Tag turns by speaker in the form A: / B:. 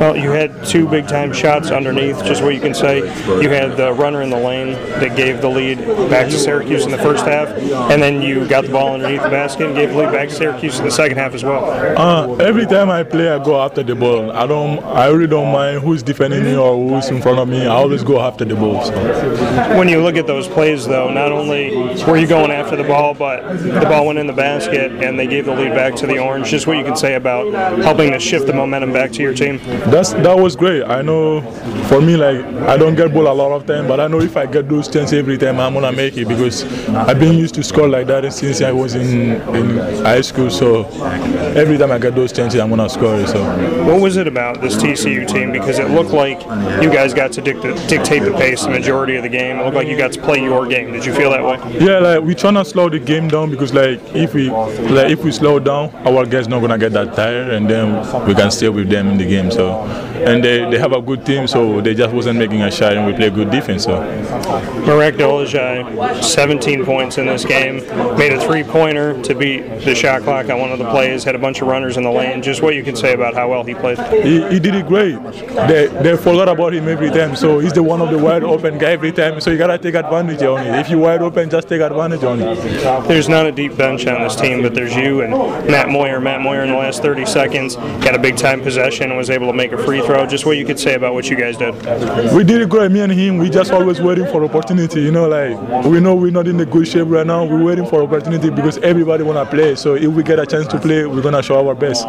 A: Well, you had two big time shots underneath, just what you can say. You had the runner in the lane that gave the lead back to Syracuse in the first half, and then you got the ball underneath the basket and gave the lead back to Syracuse in the second half as well.
B: Uh, every time I play, I go after the ball. I don't. I really don't mind who's defending me or who's in front of me. I always go after the ball. So.
A: When you look at those plays, though, not only were you going after the ball, but the ball went in the basket and they gave the lead back to the Orange. Just what you can say about helping to shift the momentum back to your team.
B: That's that was great. I know for me, like I don't get ball a lot of time, but I know if I get those chances every time, I'm gonna make it because I've been used to score like that since I was in, in high school. So every time I get those chances, I'm gonna score. So
A: what was it about this TCU team? Because it looked like you guys got to dict- dictate the pace the majority of the game. It looked like you got to play your game. Did you feel that way?
B: Yeah, like we trying to slow the game down because like if we like if we slow down, our guys not gonna get that tired, and then we can stay with them in the game. So and they, they have a good team, so they just wasn't making a shot, and we play good defense. So
A: Marek Dolezaj, 17 points in this game, made a three-pointer to beat the shot clock on one of the plays, had a bunch of runners in the lane. Just what you can say about how well he played.
B: He, he did it great. They, they forgot about him every time, so he's the one of the wide open guy every time. So you gotta take advantage on it. If you're wide open, just take advantage on it.
A: There's not a deep bench on this team, but there's you and Matt Moyer. Matt Moyer in the last 30 seconds got a big time possession and was able to make a free throw. Just what you could say about what you guys did.
B: We did it great. Me and him, we just always waiting for opportunity. You know, like we know we're not in a good shape right now. We're waiting for opportunity because everybody wanna play. So if we get a chance to play, we're gonna show our best.